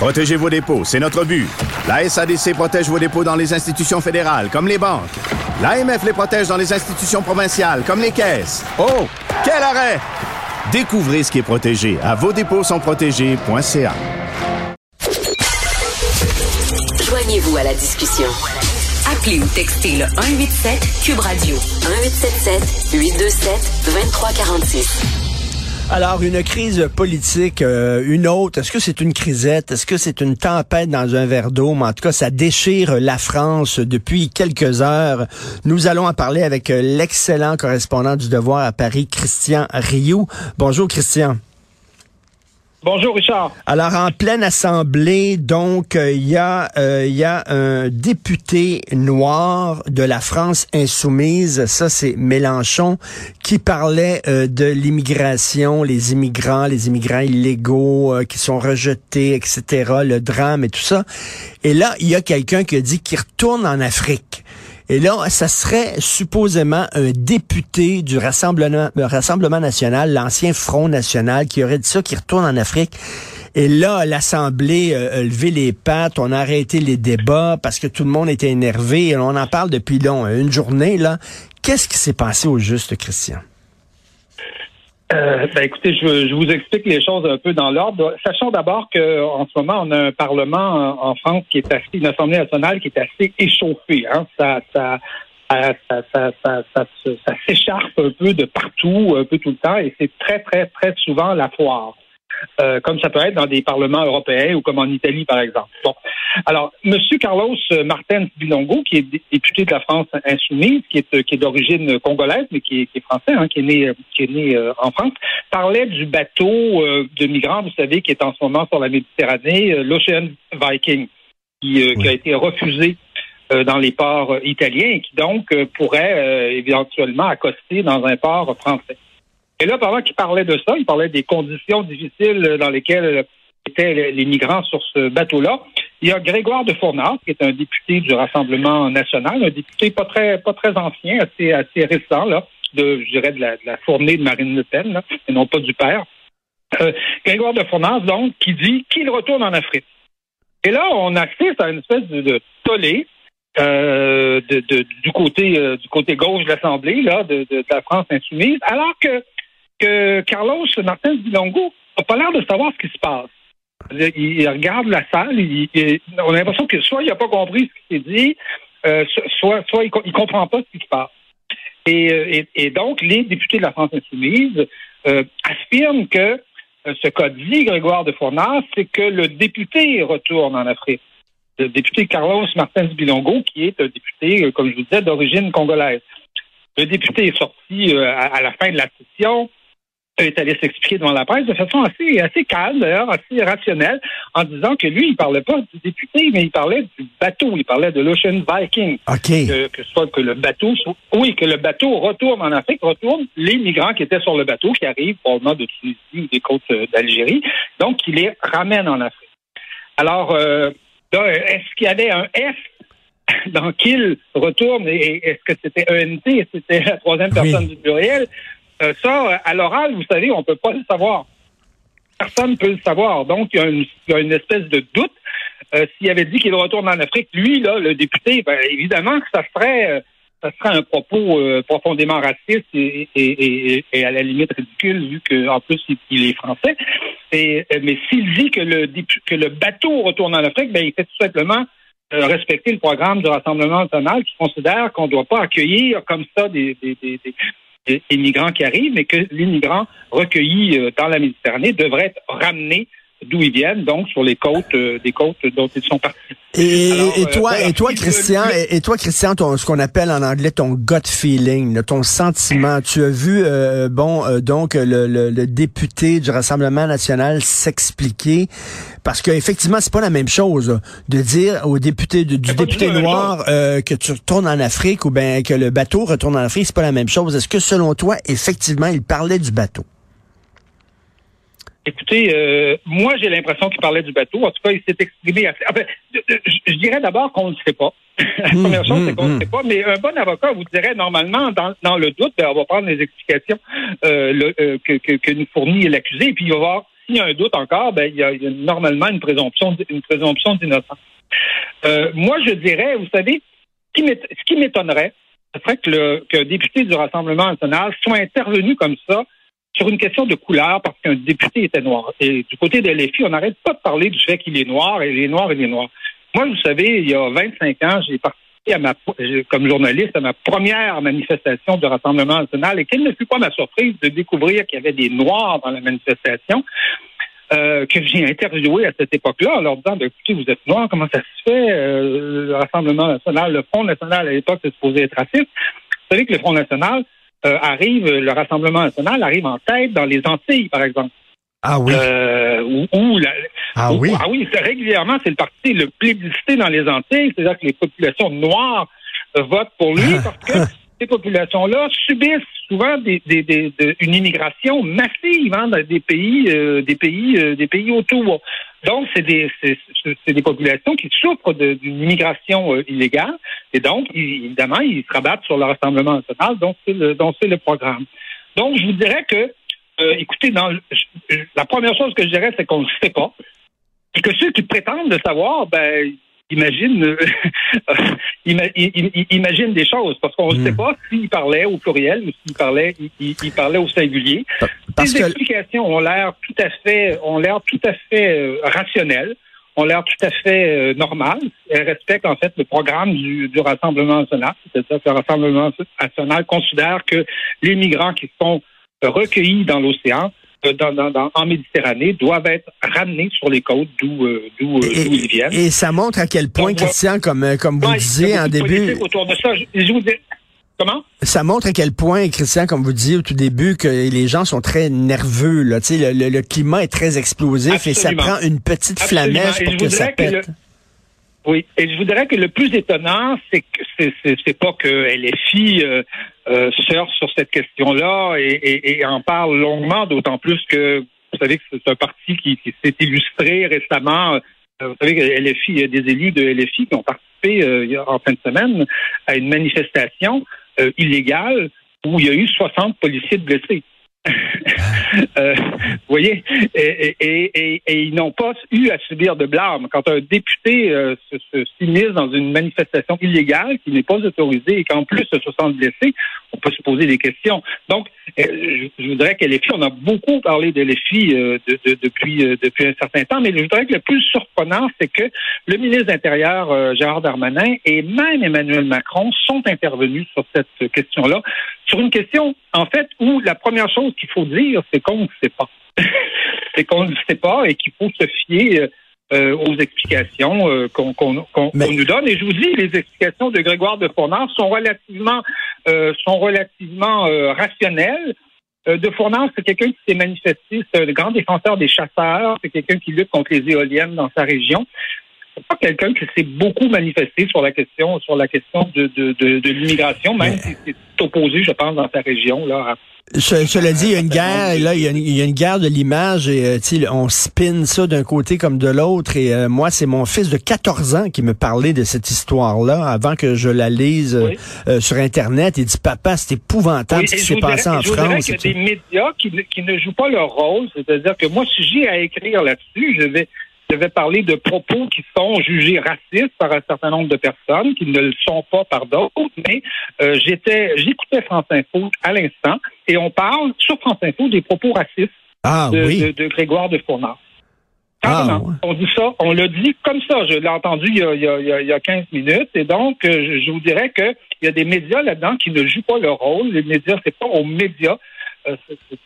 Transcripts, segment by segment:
Protégez vos dépôts, c'est notre but. La SADC protège vos dépôts dans les institutions fédérales, comme les banques. L'AMF les protège dans les institutions provinciales, comme les caisses. Oh, quel arrêt! Découvrez ce qui est protégé à vos dépôts sont protégés.ca. Joignez-vous à la discussion. Appelez ou textez le 187 Cube Radio 1877 827 2346. Alors, une crise politique, euh, une autre, est-ce que c'est une crisette? Est-ce que c'est une tempête dans un verre d'eau? Mais en tout cas, ça déchire la France depuis quelques heures. Nous allons en parler avec euh, l'excellent correspondant du Devoir à Paris, Christian Rioux. Bonjour, Christian. Bonjour Richard. Alors, en pleine assemblée, donc, euh, il y, a, euh, il y a un député noir de la France insoumise, ça c'est Mélenchon, qui parlait euh, de l'immigration, les immigrants, les immigrants illégaux euh, qui sont rejetés, etc., le drame et tout ça. Et là, il y a quelqu'un qui a dit qu'il retourne en Afrique. Et là, ça serait supposément un député du Rassemblement, le Rassemblement national, l'ancien Front national, qui aurait dit ça, qui retourne en Afrique. Et là, l'Assemblée euh, a levé les pattes, on a arrêté les débats parce que tout le monde était énervé. Et on en parle depuis long, une journée. là. Qu'est-ce qui s'est passé au juste, Christian? Euh, ben écoutez, je, je vous explique les choses un peu dans l'ordre. Sachons d'abord qu'en ce moment, on a un Parlement en, en France qui est assez, une Assemblée nationale qui est assez échauffée. Hein. Ça, ça, ça, ça, ça, ça s'écharpe un peu de partout, un peu tout le temps, et c'est très, très, très souvent la foire. Euh, comme ça peut être dans des parlements européens ou comme en Italie, par exemple. Bon. Alors, Monsieur Carlos Martens Bilongo, qui est dé- député de la France insoumise, qui est, euh, qui est d'origine congolaise, mais qui est, qui est français, hein, qui est né, euh, qui est né euh, en France, parlait du bateau euh, de migrants, vous savez, qui est en ce moment sur la Méditerranée, euh, l'Ocean Viking, qui, euh, qui a été refusé euh, dans les ports euh, italiens et qui donc euh, pourrait euh, éventuellement accoster dans un port français. Et là, pendant qu'il parlait de ça, il parlait des conditions difficiles dans lesquelles étaient les- migrants sur ce bateau-là. Il y a Grégoire de Fournas, qui est un député du Rassemblement national, un député pas très pas très ancien, assez assez récent là, de je dirais de la, fournée de Marine Le Pen, là, et non pas du père. Euh, Grégoire de Fournas, donc, qui dit qu'il retourne en Afrique. Et là, on assiste à une espèce de, de tollé euh, de, du côté euh, du côté gauche de l'Assemblée, là, de la France insoumise, alors que, que Carlos Martins Bilongo n'a pas l'air de savoir ce qui se passe. Il, regarde la salle, on a l'impression que soit il n'a pas compris ce qui s'est dit, euh, so- soit, soit il, il comprend pas ce qui se passe. Et, euh, et, donc, les députés de la France insoumise euh, affirment que ce qu'a dit Grégoire de Fournas, c'est que le député retourne en Afrique. Le député Carlos Martins Bilongo, qui est un député, comme je vous disais, d'origine congolaise. Le député est sorti à la fin de la session, est allé s'expliquer devant la presse de façon assez, assez calme, d'ailleurs, assez rationnelle, en disant que lui, il parlait pas du député, mais il parlait du bateau, il parlait de l'Ocean Viking. OK. Que, soit que le bateau, soit- oui, que le bateau retourne en Afrique, retourne les migrants qui étaient sur le bateau, qui arrivent probablement de Tunisie ou des côtes euh, d'Algérie, donc qui les ramène en Afrique. Alors, euh, là, est-ce qu'il y avait un F dans qu'il retourne et est-ce que c'était ENT, c'était la troisième personne du pluriel? Euh, ça, à l'oral, vous savez, on peut pas le savoir. Personne ne peut le savoir. Donc, il y a une, y a une espèce de doute. Euh, S'il avait dit qu'il retourne en Afrique, lui, là, le député, ben, évidemment que ça serait, euh, ça serait un propos euh, profondément raciste et, à la limite ridicule, vu qu'en plus, il, est français. Euh, mais s'il dit que le, que le bateau retourne en Afrique, ben, il fait tout simplement euh, respecter le programme du Rassemblement national qui considère qu'on ne doit pas accueillir comme ça des, des- migrants qui arrivent, mais que les migrants recueillis euh, dans la Méditerranée devraient être ramenés d'où ils viennent, donc sur les côtes euh, des côtes dont ils sont partis. Et, Alors, et euh, toi, voilà, et toi, Christian, et, toi, Christian, ton, ce qu'on appelle en anglais ton gut feeling, ton sentiment. Tu as vu, euh, bon, euh, donc le, le, le député du Rassemblement national s'expliquer parce qu'effectivement, c'est pas la même chose de dire au député du, du député noir euh, que tu retournes en Afrique ou ben que le bateau retourne en Afrique, c'est pas la même chose. Est-ce que selon toi, effectivement, il parlait du bateau? Écoutez, euh, moi j'ai l'impression qu'il parlait du bateau. En tout cas, il s'est exprimé assez. Enfin, je, dirais d'abord qu'on ne sait pas. La Hum, première chose, hum, c'est qu'on ne hum. sait pas. Mais un bon avocat vous dirait normalement, dans, dans le doute, ben, on va prendre les explications euh, le- euh, que, que, que nous fournit l'accusé, et puis il va voir s'il y a un doute encore, ben, il y a, il y a normalement une présomption, d- une présomption d'innocence. Moi, je dirais, vous savez, ce qui m'étonnerait, ce serait que le qu'un député du Rassemblement national soit intervenu comme ça sur une question de couleur parce qu'un député était noir. Et du côté de LFI, on n'arrête pas de parler du fait qu'il est noir, et il est noir, il est noir. Moi, vous savez, il y a 25 ans, j'ai participé à ma, comme journaliste à ma première manifestation du Rassemblement national et quelle ne fut pas ma surprise de découvrir qu'il y avait des Noirs dans la manifestation. euh, que j'ai interviewé à cette époque-là en leur disant ben, écoutez, vous êtes noirs, comment ça se fait? Euh, le Rassemblement national, le Front national à l'époque, c'est supposé être raciste. Vous savez que le Front national euh, arrive, le Rassemblement national arrive en tête dans les Antilles, par exemple. Ah oui. Euh, où, où la- ah où- oui. Ah oui, c'est régulièrement, c'est le parti le plébiscité dans les Antilles, c'est-à-dire que les populations noires euh, votent pour lui parce que ces populations-là subissent souvent des, des, des- de- une immigration massive hein, dans des pays, euh, des pays, euh, des pays autour. Donc, c'est des, c'est, c'est- des populations qui souffrent d'une immigration euh, illégale, et donc, évidemment, ils se rabattent sur le Rassemblement national, donc c'est le, donc c'est le programme. Donc, je vous dirais que, euh, écoutez, dans je- la première chose que je dirais, c'est qu'on ne sait pas, et que ceux qui prétendent le savoir, ben, imaginent, euh, ima- i- i- imaginent des choses, parce qu'on ne Mm. sait pas s'il parlait au pluriel ou s'il parlait, il, il- parlait au singulier. Parce Les que explications ont l'air tout à fait, ont l'air tout à fait euh, rationnelles, ont l'air tout à fait euh, normales. Elles respectent en fait le programme du, du Rassemblement national. C'est-à-dire que le Rassemblement national considère que les migrants qui sont recueillis dans l'océan, dans, dans- dans- en Méditerranée, doivent être ramenés sur les côtes d'où euh, d'où euh, d'où ils viennent. et ça montre à quel point, Donc, Christian, comme, euh, comme vous Ouais, disiez en début, autour de ça. Je, je vous dis, comment? ça montre à quel point, Christian, comme vous disiez au tout début, que les gens sont très nerveux. Là. Le, le, le climat est très explosif et ça prend une petite Absolument. flamèche pour que ça que pète. le- Oui, et je voudrais que le plus étonnant, c'est que c'est, pas que LFI euh, euh, surfe sur cette question-là et, et, et en parle longuement, d'autant plus que vous savez que c'est un parti qui, qui s'est illustré récemment. Euh, Vous savez que LFI, il y a des élus de LFI qui ont participé euh, en fin de semaine à une manifestation euh, illégale où il y a eu 60 policiers blessés. Euh, vous voyez, et, ils n'ont pas eu à subir de blâme. Quand un député euh, se, se s'immisce dans une manifestation illégale qui n'est pas autorisée et qu'en plus se sent blessé, on peut se poser des questions. Donc, euh, je, voudrais que filles, on a beaucoup parlé de euh, de, de- depuis, euh, depuis un certain temps, mais je voudrais que le plus surprenant, c'est que le ministre de l'Intérieur, euh, Gérard Darmanin, et même Emmanuel Macron sont intervenus sur cette question-là, sur une question, en fait, où la première chose qu'il faut dire, c'est qu'on ne sait pas. c'est qu'on ne sait pas et qu'il faut se fier euh, euh, aux explications euh, qu'on Mais- nous donne. Et je vous dis, les explications de Grégoire de Fournard sont relativement, euh, sont relativement rationnelles. De Fournard, c'est quelqu'un qui s'est manifesté, c'est un grand défenseur des chasseurs, c'est quelqu'un qui lutte contre les éoliennes dans sa région. C'est pas quelqu'un qui s'est beaucoup manifesté sur la question, sur la question de, de, de, de l'immigration, même s'il s'est opposé, je pense, dans sa région, là, à Ce- cela dit, il y a une guerre, là, il y a une, il y a une guerre de l'image et euh, on spin ça d'un côté comme de l'autre. Et euh, moi, c'est mon fils de 14 ans qui me parlait de cette histoire-là avant que je la lise euh, Oui. euh, sur Internet. Il dit, papa, c'est épouvantable Oui, ce qui s'est passé en je France. qu'il y a des médias qui, qui ne jouent pas leur rôle. C'est-à-dire que moi, si j'ai à écrire là-dessus, je vais, je vais parler de propos qui sont jugés racistes par un certain nombre de personnes, qui ne le sont pas par d'autres. Mais euh, j'étais, j'écoutais France Info à l'instant, et on parle sur France Info des propos racistes Ah de, oui. de- de Grégoire de Fournard. Ah, ouais. On dit ça, on l'a dit comme ça. Je l'ai entendu il y, a, il, y a, il y a- il y a 15 minutes. Et donc, euh, je, je vous dirais qu'il y a des médias là-dedans qui ne jouent pas leur rôle. Les médias, c'est pas aux médias, euh,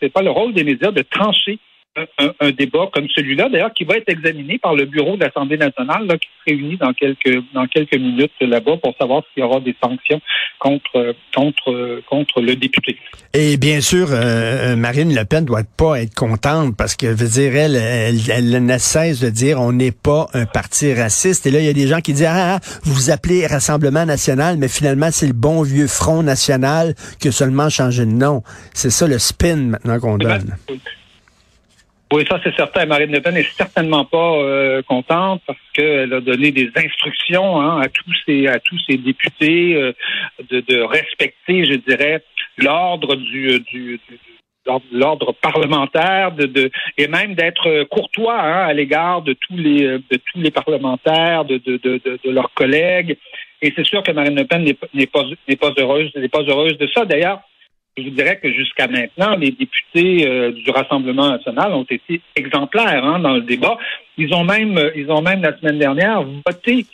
c'est pas le rôle des médias de trancher un, un débat comme celui-là, d'ailleurs, qui va être examiné par le bureau de l'Assemblée nationale, là, qui se réunit dans quelques dans quelques minutes là-bas pour savoir s'il y aura des sanctions contre contre contre le député. Et bien sûr, euh, Marine Le Pen doit pas être contente parce que, veut dire, elle, elle, elle ne cesse de dire on n'est pas un parti raciste. Et là, il y a des gens qui disent ah, vous vous appelez Rassemblement national, mais finalement c'est le bon vieux Front national qui a seulement changé de nom. C'est ça le spin maintenant qu'on donne. Oui, ça c'est certain. Marine Le Pen n'est certainement pas euh, contente parce qu'elle a donné des instructions hein, à tous ses à tous ses députés euh, de, de, respecter, je dirais, l'ordre du, du, l'ordre parlementaire de, de, et même d'être courtois hein, à l'égard de tous les de tous les parlementaires, de, de, de, de leurs collègues. Et c'est sûr que Marine Le Pen n'est pas n'est pas heureuse n'est pas heureuse de ça. D'ailleurs, je vous dirais que jusqu'à maintenant, les députés euh, du Rassemblement national ont été exemplaires hein, dans le débat. Ils ont même, ils ont même la semaine dernière voté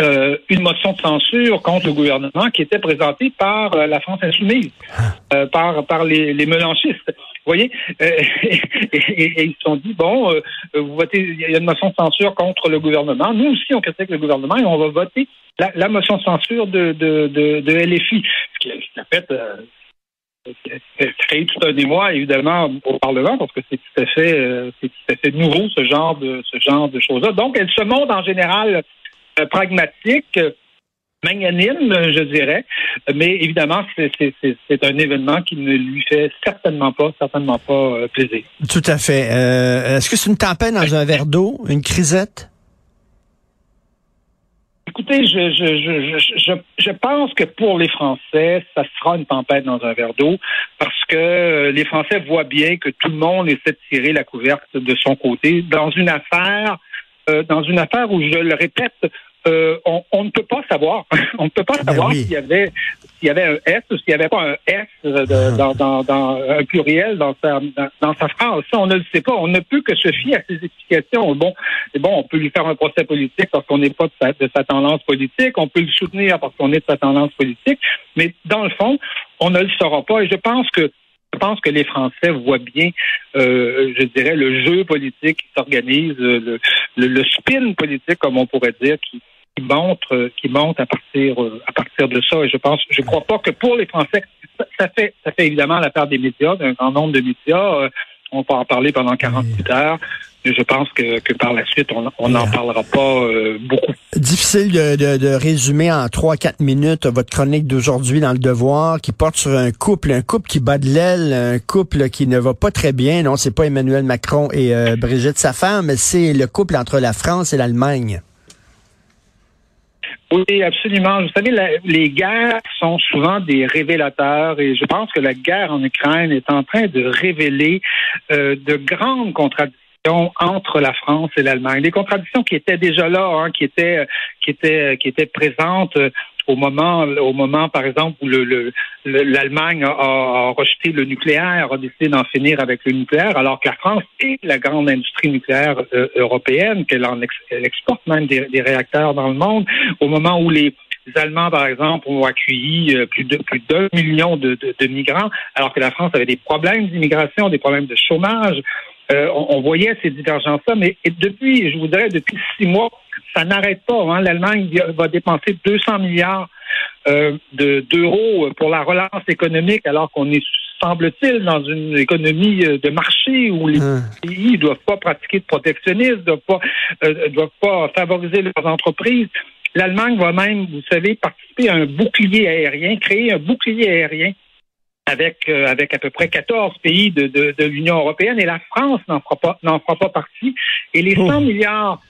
euh, une motion de censure contre le gouvernement qui était présentée par euh, la France insoumise, par par les, les Mélanchistes. Vous voyez, et, ils se sont dit bon, vous votez, il y a une motion de censure contre le gouvernement. Nous aussi, on critique le gouvernement et on va voter la, motion de censure de de, de, de LFI, ce qui, a fait créé tout un émoi, évidemment, au Parlement, parce que c'est tout à fait, euh, c'est tout à fait nouveau ce genre de ce genre de choses-là. Donc, elle se montre en général euh, pragmatique, magnanime, je dirais, mais évidemment, c'est un événement qui ne lui fait certainement pas, certainement pas euh, plaisir. Tout à fait. Est-ce que c'est une tempête dans un verre d'eau, une crisette? Écoutez, je, je, je, je, pense que pour les Français, ça sera une tempête dans un verre d'eau parce que euh, les Français voient bien que tout le monde essaie de tirer la couverte de son côté. Dans une affaire, euh, dans une affaire où, je le répète, euh, on, ne peut pas savoir. on ne peut pas ben savoir s'il y avait s'il y avait un S ou s'il n'y avait pas un S ah. dans, dans, dans, un pluriel dans sa dans, sa phrase. Ça, on ne le sait pas. On ne peut que se fier à ces explications. Bon, bon, on peut lui faire un procès politique parce qu'on n'est pas de sa, de sa tendance politique. On peut le soutenir parce qu'on est de sa tendance politique. Mais dans le fond, on ne le saura pas. Et je pense que je pense que les Français voient bien, euh, je dirais, le jeu politique qui s'organise, le, le, spin politique, comme on pourrait dire, qui, qui monte, euh, qui monte à partir, euh, à partir de ça. Et je pense, je crois pas que pour les Français, ça, fait, ça fait évidemment l'affaire des médias, d'un grand nombre de médias. on peut en parler pendant 48 heures je pense que, que par la suite, on n'en parlera pas euh, beaucoup. Difficile de, de, résumer en 3-4 minutes votre chronique d'aujourd'hui dans le Devoir qui porte sur un couple, un couple qui bat de l'aile, un couple qui ne va pas très bien. Non, c'est pas Emmanuel Macron et euh, Brigitte, sa femme, mais c'est le couple entre la France et l'Allemagne. Oui, absolument. Vous savez, les guerres sont souvent des révélateurs et je pense que la guerre en Ukraine est en train de révéler euh, de grandes contradictions entre la France et l'Allemagne. Des contradictions qui étaient déjà là, hein, qui étaient qui étaient qui étaient présentes euh, au moment, au moment, par exemple, où le, l'Allemagne a, rejeté le nucléaire, a décidé d'en finir avec le nucléaire, alors que la France est la grande industrie nucléaire euh, européenne, qu'elle en exporte même des, réacteurs dans le monde, au moment où les Allemands, par exemple, ont accueilli euh, plus de plus d'un million de, de, migrants, alors que la France avait des problèmes d'immigration, des problèmes de chômage. Euh, on, voyait ces divergences-là, mais depuis, je vous dirais, depuis six mois, ça n'arrête pas. Hein. L'Allemagne va dépenser 200 milliards euh, d'euros pour la relance économique, alors qu'on est semble-t-il, dans une économie euh, de marché où les hein. pays ne doivent pas pratiquer de protectionnisme, ne doivent pas, doivent pas favoriser leurs entreprises. L'Allemagne va même, vous savez, participer à un bouclier aérien, créer un bouclier aérien avec euh, avec à peu près 14 pays de, de, de l'Union européenne et la France n'en fera pas n'en fera pas partie et les 100 milliards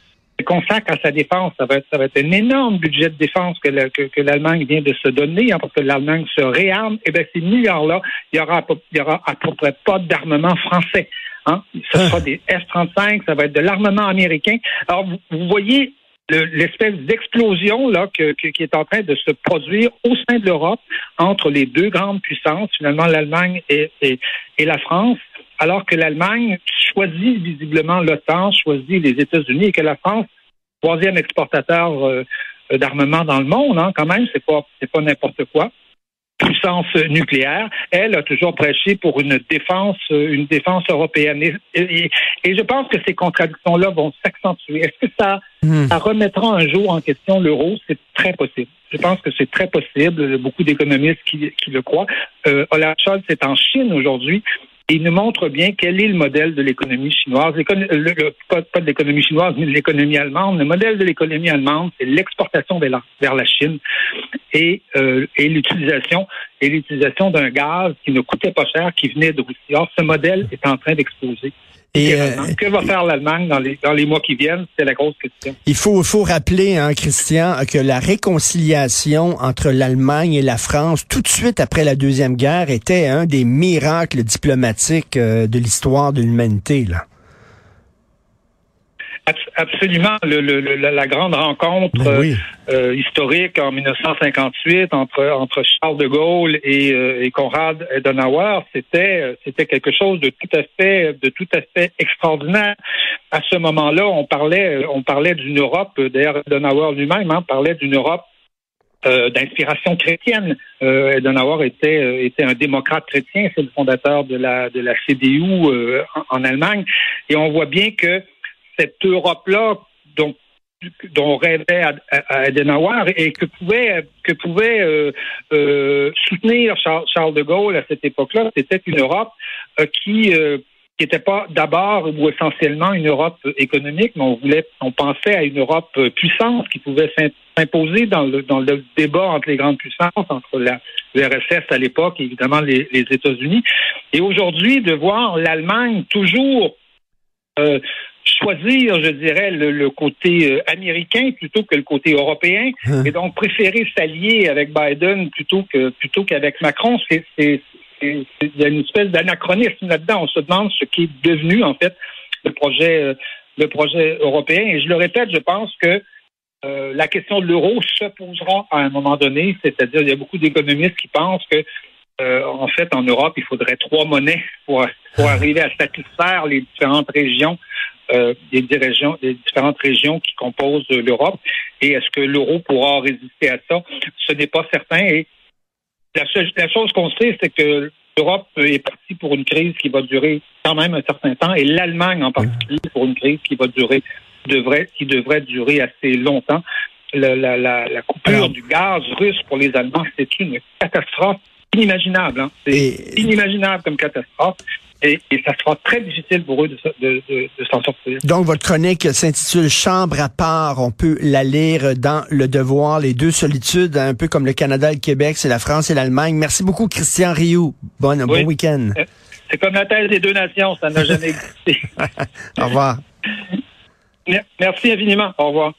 consacre à sa défense, ça va être ça va être un énorme budget de défense que, que, l'Allemagne vient de se donner hein, parce que l'Allemagne se réarme et eh bien ces milliards là, il y aura il y aura à peu près pas d'armement français. Hein? Ce sera des F-35, ça va être de l'armement américain. Alors, vous voyez l'espèce d'explosion là qui est en train de se produire au sein de l'Europe entre les deux grandes puissances, finalement l'Allemagne et, et, la France, alors que l'Allemagne choisit visiblement l'OTAN, choisit les États-Unis et que la France, troisième exportateur euh, d'armement dans le monde, hein, quand même, c'est pas c'est pas n'importe quoi. puissance nucléaire, elle a toujours prêché pour une défense, une défense européenne. Et, je pense que ces contradictions-là vont s'accentuer. Est-ce que ça, hmm. ça remettra un jour en question l'euro? C'est très possible. Je pense que c'est très possible. Beaucoup d'économistes qui, qui, le croient. Euh, Olaf Scholz est en Chine aujourd'hui il nous montre bien quel est le modèle de l'économie chinoise. Le, pas, de l'économie chinoise, mais de l'économie allemande. Le modèle de l'économie allemande, c'est l'exportation vers vers la Chine et, euh, et l'utilisation et l'utilisation d'un gaz qui ne coûtait pas cher, qui venait de Russie. Or, ce modèle est en train d'exploser. Et euh, que va faire l'Allemagne dans les, dans les mois qui viennent? C'est la grosse question. Il faut, faut rappeler, hein, Christian, que la réconciliation entre l'Allemagne et la France, tout de suite après la Deuxième Guerre, était un des miracles diplomatiques euh, de l'histoire de l'humanité. Là. Absolument. la, grande rencontre ben euh, historique en 1958 entre entre Charles de Gaulle et, euh, et Konrad Adenauer, c'était euh, c'était quelque chose de tout à fait de tout à fait extraordinaire. À ce moment-là, on parlait on parlait d'une Europe. D'ailleurs, Adenauer lui-même hein, parlait d'une Europe d'inspiration chrétienne. Euh, Adenauer était était un démocrate chrétien, c'est le fondateur de la de la CDU en, Allemagne, et on voit bien que cette Europe-là dont dont rêvait Adenauer et que pouvait euh, euh, soutenir Charles, de Gaulle à cette époque-là, c'était une Europe euh, qui n'était pas d'abord ou essentiellement une Europe économique, mais on voulait, on pensait à une Europe puissante qui pouvait s'imposer dans le, débat entre les grandes puissances, entre la, l'URSS à l'époque et évidemment les, États-Unis. Et aujourd'hui, de voir l'Allemagne toujours choisir, je dirais, le, côté euh, américain plutôt que le côté européen, hein. et donc préférer s'allier avec Biden plutôt que plutôt qu'avec Macron, c'est il y a une espèce d'anachronisme là-dedans. On se demande ce qui est devenu en fait le projet euh, le projet européen. Et je le répète, je pense que euh, la question de l'euro se posera à un moment donné. C'est-à-dire, il y a beaucoup d'économistes qui pensent que en fait, en Europe, il faudrait trois monnaies pour, pour arriver à satisfaire les différentes régions euh, des, régions, des différentes régions qui composent l'Europe. Et est-ce que l'euro pourra résister à ça? Ce n'est pas certain. Et la, la chose qu'on sait, c'est que l'Europe est partie pour une crise qui va durer quand même un certain temps, et l'Allemagne en particulier pour une crise qui va durer, devrait, qui devrait durer assez longtemps. La, la, la, coupure du gaz russe pour les Allemands, c'est une catastrophe inimaginable. Hein. C'est inimaginable comme catastrophe. Et, ça sera très difficile pour eux de, s'en sortir. Donc, votre chronique s'intitule Chambre à part. On peut la lire dans Le Devoir, les deux solitudes, un peu comme le Canada et le Québec, c'est la France et l'Allemagne. Merci beaucoup, Christian Rioux. Bon, bon week-end. Euh, c'est comme la thèse des deux nations, ça n'a jamais existé. Au revoir. Merci infiniment. Au revoir.